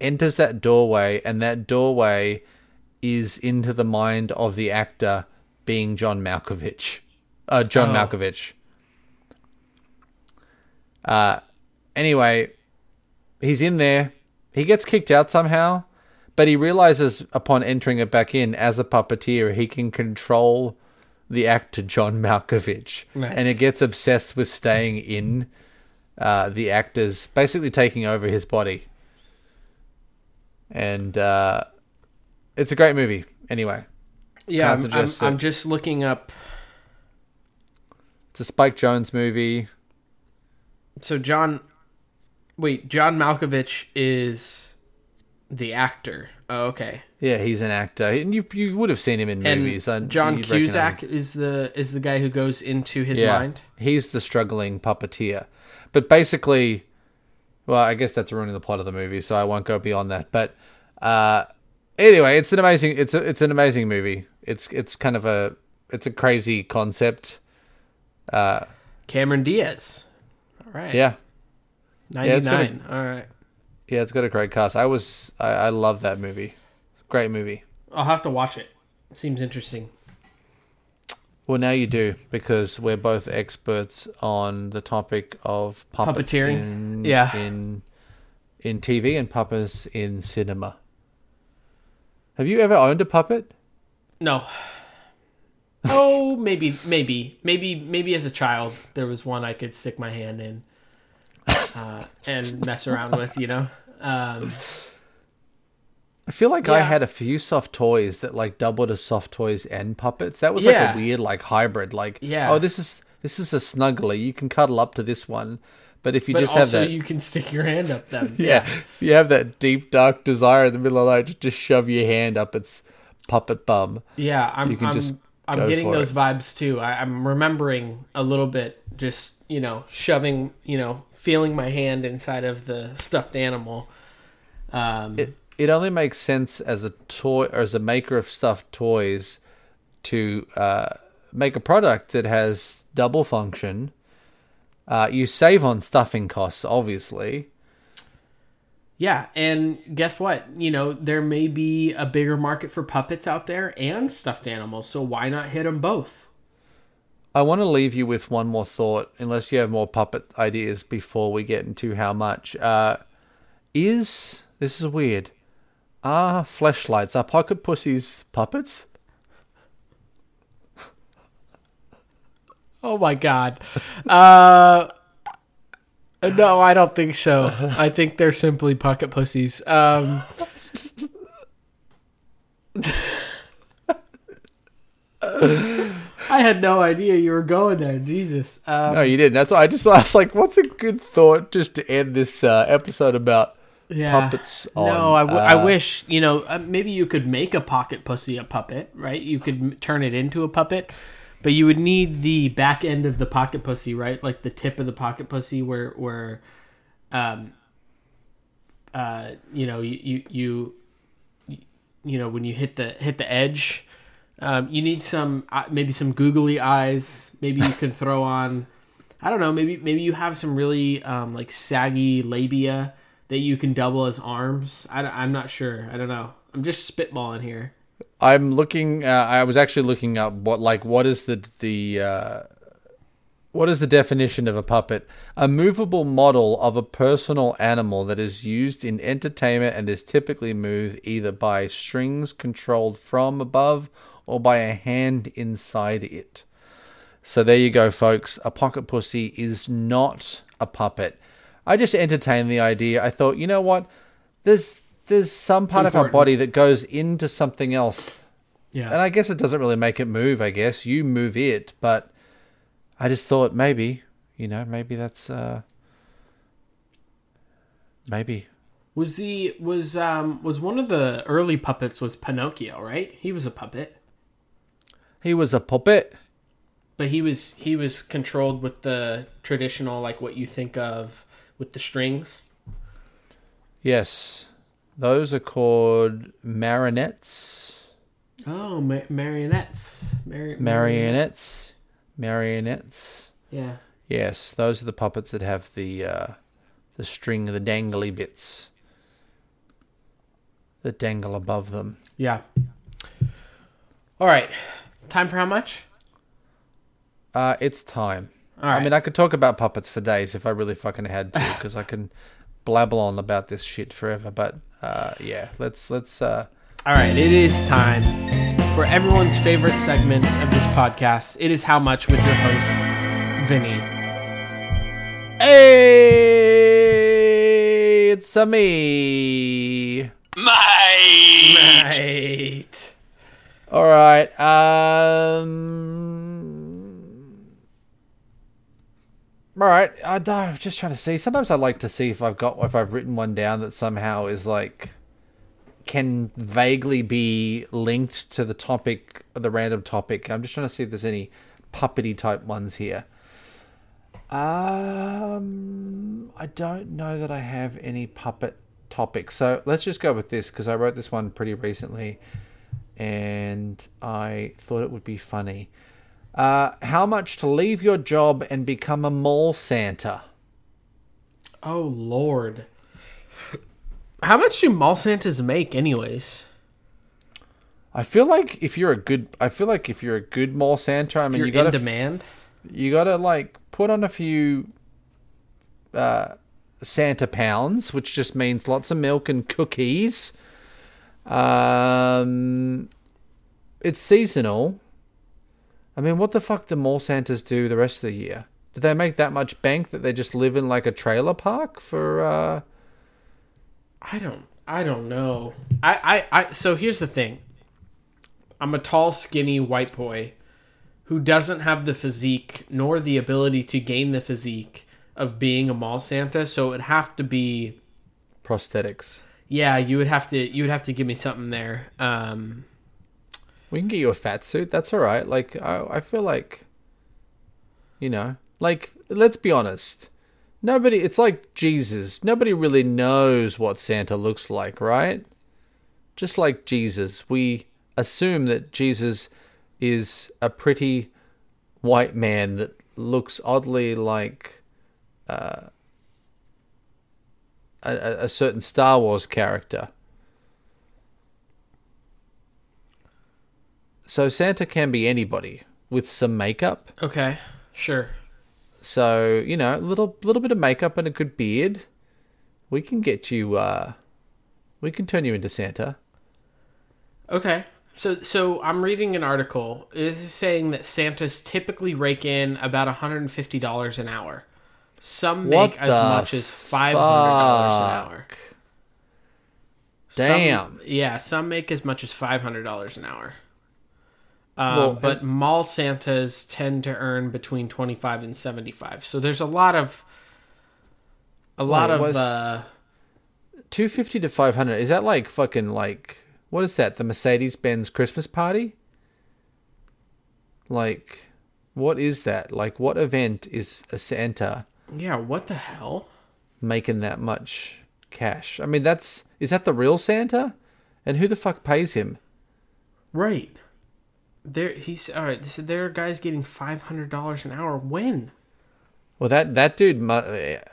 enters that doorway and that doorway is into the mind of the actor being John Malkovich. Uh John Oh. Malkovich. Uh anyway he's in there. He gets kicked out somehow but he realizes upon entering it back in as a puppeteer he can control the actor John Malkovich, Nice. and it gets obsessed with staying in uh, the actor's, basically taking over his body. And uh, it's a great movie. Anyway, Yeah, I'm, I'm, I'm just looking up. it's a Spike Jonze movie. So John, wait, John Malkovich is the actor. Oh, okay. Yeah, he's an actor, and you you would have seen him in And movies. I- John Cusack is the is the guy who goes into his yeah, mind. he's the struggling puppeteer. But basically, well, I guess that's ruining the plot of the movie, so I won't go beyond that. But uh, anyway, it's an amazing it's a, it's an amazing movie. It's it's kind of a it's a crazy concept. Uh, Cameron Diaz. All right. yeah, Ninety nine. All right. Yeah, it's got a great cast. I was I, I love that movie. Great movie. I'll have to watch it. Seems interesting. Well, now you do because we're both experts on the topic of puppets Puppeteering? in, Yeah. in in TV and puppets in cinema. Have you ever owned a puppet? No. [laughs] Oh, maybe, maybe, maybe, maybe as a child there was one I could stick my hand in uh, and mess around with. You know. Um, I feel like I had a few soft toys that like doubled as soft toys and puppets. That was like Yeah. a weird like hybrid. Like, Yeah. oh, this is this is a snuggly. You can cuddle up to this one, but if you but just have that, you can stick your hand up them. [laughs] yeah, if you have that deep dark desire in the middle of the night to just shove your hand up its puppet bum. Yeah, I'm. You can I'm, just I'm getting those it. vibes too. I, I'm remembering a little bit, just you know, shoving, you know, feeling my hand inside of the stuffed animal. Um, it it only makes sense as a toy or as a maker of stuffed toys to uh, make a product that has double function. Uh, you save on stuffing costs, obviously. Yeah, and guess what? You know, there may be a bigger market for puppets out there and stuffed animals, so why not hit them both? I want to leave you with one more thought, unless you have more puppet ideas before we get into how much. Uh, is this is weird? Are fleshlights are pocket pussies puppets? Oh my god. Uh no, I don't think so. I think they're simply pocket pussies. Um [laughs] I had no idea you were going there. Jesus. Um, No, you didn't. That's why I just [laughs] I was like, what's a good thought just to end this uh, episode about yeah. puppets on? No, I, w- I uh, wish, you know, uh, maybe you could make a pocket pussy a puppet, right? You could m- turn it into a puppet, but you would need the back end of the pocket pussy, right? Like the tip of the pocket pussy where, where, um, uh, you know, you, you, you, you know, when you hit the, hit the edge, um, you need some, uh, maybe some googly eyes. Maybe you can [laughs] [laughs] throw on, I don't know, maybe, maybe you have some really, um, like saggy labia that you can double as arms. I, am not sure. I don't know. I'm just spitballing here. I'm looking. Uh, I was actually looking up what like what is the the uh, what is the definition of a puppet? A movable model of a personal animal that is used in entertainment and is typically moved either by strings controlled from above or by a hand inside it. So there you go, folks. A pocket pussy is not a puppet. I just entertained the idea. I thought, you know what? There's there's some part of our body that goes into something else. Yeah. And I guess it doesn't really make it move, I guess. You move it, but I just thought maybe, you know, maybe that's uh maybe. was the was um was one of the early puppets was Pinocchio, right? He was a puppet, He was a puppet. but he was he was controlled with the traditional like what you think of with the strings. Yes. Those are called marionettes. Oh, ma- marionettes. Mar- Marionettes. Marionettes. Yeah. Yes, those are the puppets that have the uh, the string, the dangly bits that dangle above them. Yeah. All right. Time for how much? Uh, it's time. All right. I mean, I could talk about puppets for days if I really fucking had to, because I can blabble on about this shit forever. But uh, yeah, let's let's. Uh, All right, it is time for everyone's favorite segment of this podcast. It is How Much with your host, Vinny. hey, it's a me. Right. All right. Um. All right. I, I'm just trying to see. Sometimes I like to see if I've got if I've written one down that somehow is like can vaguely be linked to the topic, the random topic. I'm just trying to see if there's any puppety type ones here. Um, I don't know that I have any puppet topics. So let's just go with this because I wrote this one pretty recently, and I thought it would be funny. Uh, how much to leave your job and become a mall Santa? Oh, Lord. How much do mall Santas make, anyways? I feel like if you're a good, I feel like if you're a good mall Santa, I mean, You're gotta demand? you gotta like put on a few uh, Santa pounds, which just means lots of milk and cookies. Um, it's seasonal. I mean, what the fuck do mall Santas do the rest of the year? Do they make that much bank that they just live in like a trailer park for? uh I don't. I don't know. I, I, I. So here's the thing. I'm a tall, skinny white boy who doesn't have the physique nor the ability to gain the physique of being a mall Santa. So it'd have to be. prosthetics? Yeah, you would have to. You would have to give me something there. Um, We can get you a fat suit. That's all right. Like I, I feel like, you know, like let's be honest. Nobody. It's like Jesus. Nobody really knows what Santa looks like, right? Just like Jesus, we assume that Jesus is a pretty white man that looks oddly like uh, a, a- certain Star Wars character. So Santa can be anybody with some makeup. Okay, sure. So you know, a little little bit of makeup and a good beard, we can get you. uh We can turn you into Santa. Okay. So so I'm reading an article. It is saying that Santas typically rake in about $150 an hour. Some What make as much as $500 an hour. Some- Damn. yeah, some make as much as $500 an hour. Um, Well, but mall Santas tend to earn between 25 and 75. So there's a lot of a lot it of uh Two fifty to five hundred. Is that like fucking like what is that? The Mercedes Benz Christmas party? Like, what is that? Like, what event is a Santa yeah, what the hell? making that much cash? I mean, that's is that the real Santa? And who the fuck pays him? Right. There he's all right. So there are guys getting five hundred dollars an hour. When? Well, that that dude.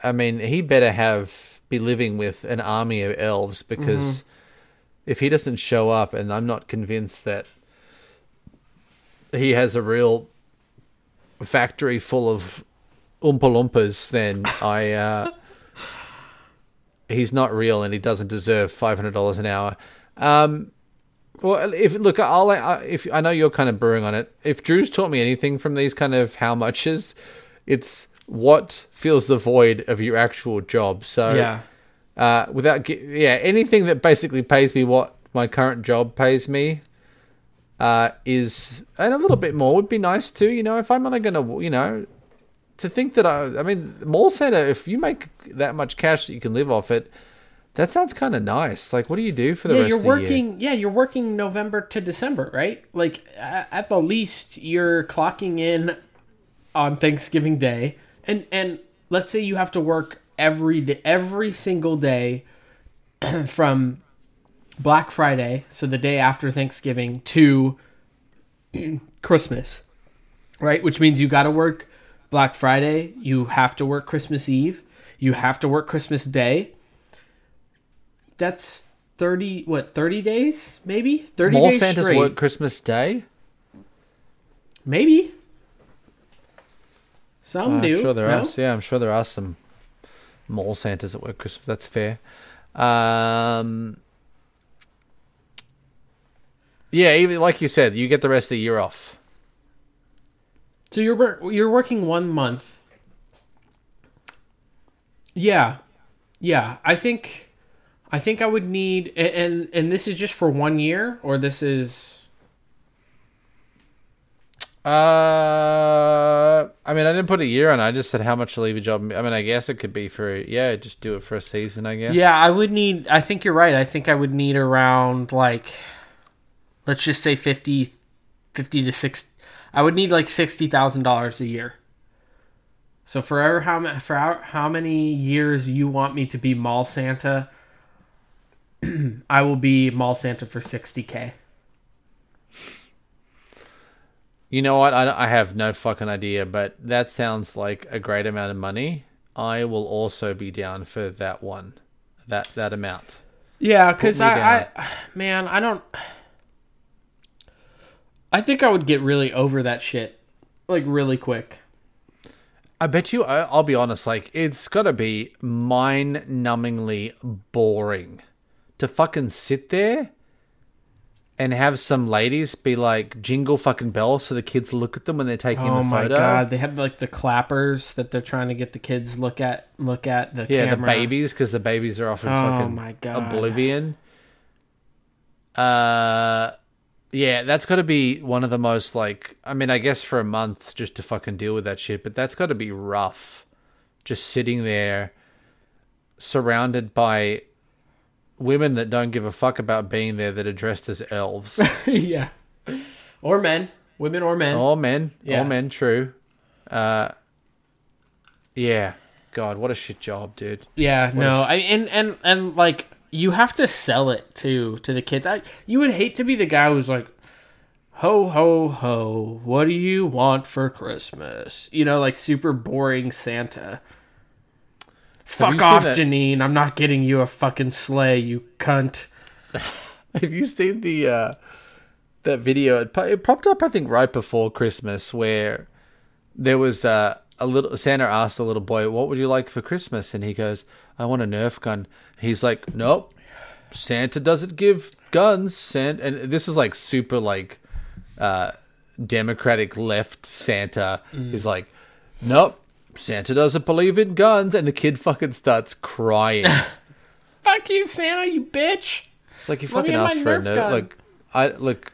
I mean, he better have be living with an army of elves because mm-hmm. if he doesn't show up, and I'm not convinced that he has a real factory full of oompa loompas, then I uh, he's not real, and he doesn't deserve five hundred dollars an hour. Um, well, if look, I'll I, if I know you're kind of brewing on it. If Drew's taught me anything from these kind of how muches, it's what fills the void of your actual job. So Yeah. uh, without yeah, anything that basically pays me what my current job pays me uh, is and a little bit more would be nice too. You know, if I'm only gonna you know to think that I I mean mall center if you make that much cash that you can live off it. That sounds kind of nice. Like, what do you do for the Yeah, rest you're of the year? working. Yeah, you're working November to December, right? Like at the least, you're clocking in on Thanksgiving Day, and and let's say you have to work every day, every single day [clears throat] from Black Friday, so the day after Thanksgiving, to [clears throat] Christmas, right? Which means you got to work Black Friday, you have to work Christmas Eve, you have to work Christmas Day. That's 30 what 30 days maybe 30 Mall days Santas straight work Christmas Day. maybe some Uh, do I'm sure there no? are. Yeah, I'm sure there are some mall Santas that work Christmas. That's fair. Um, yeah, even like you said, you get the rest of the year off. So you're you're working one month. Yeah, yeah. I think, I think I would need, and and this is just for one year, or this is Uh, I mean, I didn't put a year on. it. I just said how much to leave a job. I mean, I guess it could be for yeah, just do it for a season. I guess. yeah. I would need. I think you're right. I think I would need around like, let's just say 50, 50 to six. I would need like sixty thousand dollars a year. So for how for how, how many years you want me to be mall Santa, [clears throat] I will be mall Santa for sixty k. You know what? I, I have no fucking idea, but that sounds like a great amount of money. I will also be down for that one, that that amount. Yeah, because I, I, [sighs] man, I don't. I think I would get really over that shit, like really quick. I bet you. I, I'll be honest. Like, it's got to be mind-numbingly boring to fucking sit there and have some ladies be like jingle fucking bells so the kids look at them when they're taking Oh the my photo. god, they have like the clappers that they're trying to get the kids look at look at the Yeah, camera. the babies because the babies are often Oh fucking my God. oblivion. Uh, yeah, that's got to be one of the most like. I mean, I guess for a month just to fucking deal with that shit, but that's got to be rough. Just sitting there, surrounded by women that don't give a fuck about being there that are dressed as elves. [laughs] yeah, or men, women or men. all men, Yeah. all men. True. Uh, yeah. God, what a shit job, dude. Yeah, no, I and and and like you have to sell it too to the kids. I, you would hate to be the guy who's like, Ho ho ho! What do you want for Christmas? You know, like super boring Santa. Fuck off, that- Janine! I'm not getting you a fucking sleigh, you cunt. [laughs] Have you seen the uh, that video? It, po- it popped up, I think, right before Christmas, where there was uh, a little Santa asked the little boy, "What would you like for Christmas?" And he goes, "I want a Nerf gun." He's like, "Nope, Santa doesn't give guns." Santa, and this is like super like uh, Democratic left Santa. He's like, "Nope." Santa doesn't believe in guns, and the kid fucking starts crying. [laughs] Fuck you, Santa, you bitch! It's like you Let me fucking asked for a Nerf note. gun. Like, I look,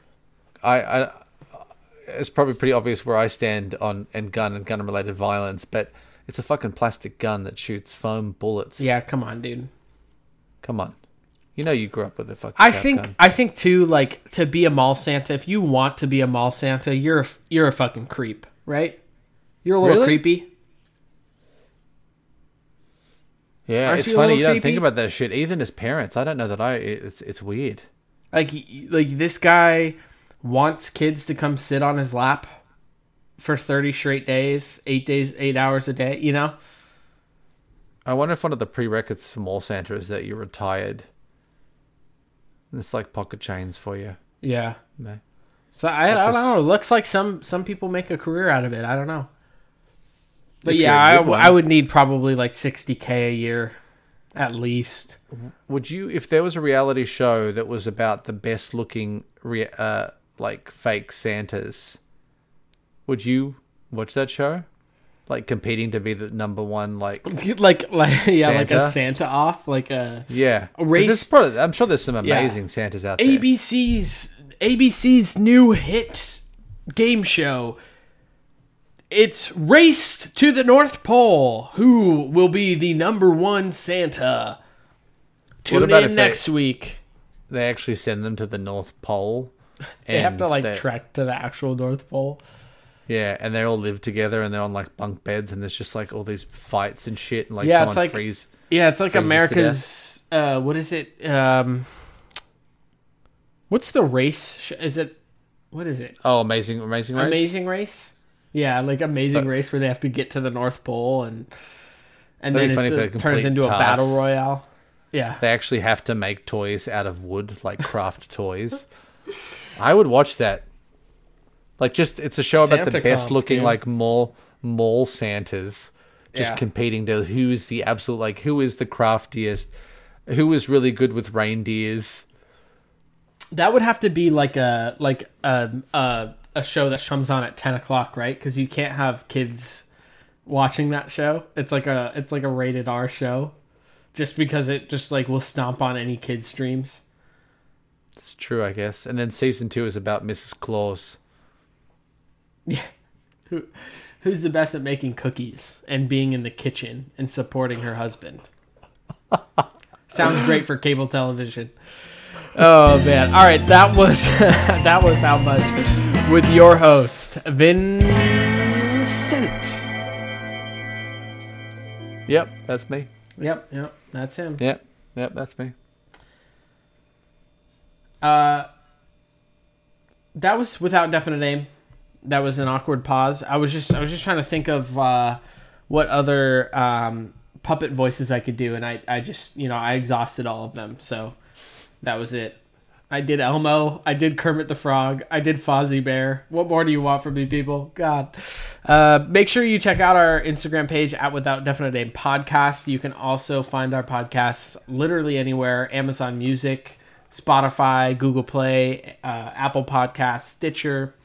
I, I, it's probably pretty obvious where I stand on and gun and gun related violence, but it's a fucking plastic gun that shoots foam bullets. Yeah, come on, dude. come on. You know you grew up with a fucking. I think gun. I think too, like to be a mall Santa. If you want to be a mall Santa, you're a, you're a fucking creep, right? You're a little Really? creepy. Yeah, Aren't it's you funny you don't creepy? think about that shit. Even as parents, I don't know that I. It's it's weird. Like like this guy wants kids to come sit on his lap for 30 straight days, 8 days, 8 hours a day, you know? I wonder if one of the prerequisites for mall Santa is that you're retired. And it's like pocket chains for you. Yeah. No. So I, I don't know. It looks like some some people make a career out of it. I don't know. But If yeah, I, good w- one. I would need probably like 60k a year at least. Would you, if there was a reality show that was about the best looking, rea- uh, like fake Santas, would you watch that show? Like competing to be the number one, like [laughs] like like [laughs] yeah, like a Santa? Santa off, like a yeah. 'Cause race- probably, I'm sure there's some Yeah. amazing Santas out there. ABC's ABC's new hit game show. It's raced to the North Pole. Who will be the number one Santa? Tune in if they- next week. They actually send them to the North Pole. They have to like trek to the actual North Pole. Yeah, and they all live together and they're on like bunk beds and there's just like all these fights and shit and like Yeah, someone it's like- freeze. Yeah, it's like America's. Uh, what is it? Um, what's the race? Is it? What is it? Oh, amazing, amazing race. Amazing Race. Yeah, like Amazing But- Race where they have to get to the North Pole and and then be funny it's, if they turns into a battle royale. Yeah, They actually have to make toys out of wood, like craft [laughs] toys. I would watch that. Like, just it's a show about the best comp, looking dude. like mole mole Santas, just Yeah. competing to who's the absolute like who is the craftiest, who is really good with reindeers. that would have to be like a like a a, a show that comes on at ten o'clock, right? Because you can't have kids watching that show. It's like a it's like a rated R show, just because it just like will stomp on any kid streams. True, I guess. And then season two is about Mrs. Claus. Yeah. Who, who's the best at making cookies and being in the kitchen and supporting her husband? Sounds great for cable television. Oh man! All right, that was [laughs] that was how much with your host Vincent. Yep, that's me. Yep, yep, that's him. Yep, yep, that's me. Uh, that was without definite aim. That was an awkward pause. I was just I was just trying to think of uh, what other um, puppet voices I could do, and I I just you know I exhausted all of them, so that was it. I did Elmo. I did Kermit the Frog. I did Fozzie Bear. What more do you want from me, people? God. Uh, make sure you check out our Instagram page at Without Definite Aim Podcast. You can also find our podcasts literally anywhere Amazon Music, Spotify, Google Play, uh, Apple Podcasts, Stitcher,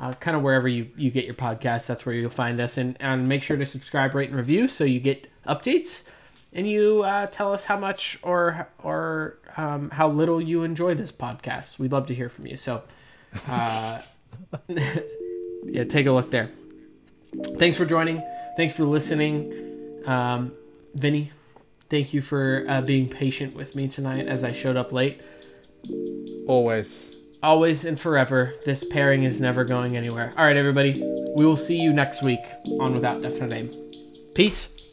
uh, kind of wherever you, you get your podcasts. That's where you'll find us. And, and make sure to subscribe, rate, and review so you get updates and you uh, tell us how much or or um, how little you enjoy this podcast. We'd love to hear from you. So, uh, [laughs] yeah, take a look there. Thanks for joining. Thanks for listening, um, Vinny. Thank you for uh, being patient with me tonight as I showed up late. Always. Always and forever, this pairing is never going anywhere. All right, everybody. We will see you next week on Without Definite Aim. Peace.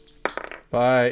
Bye.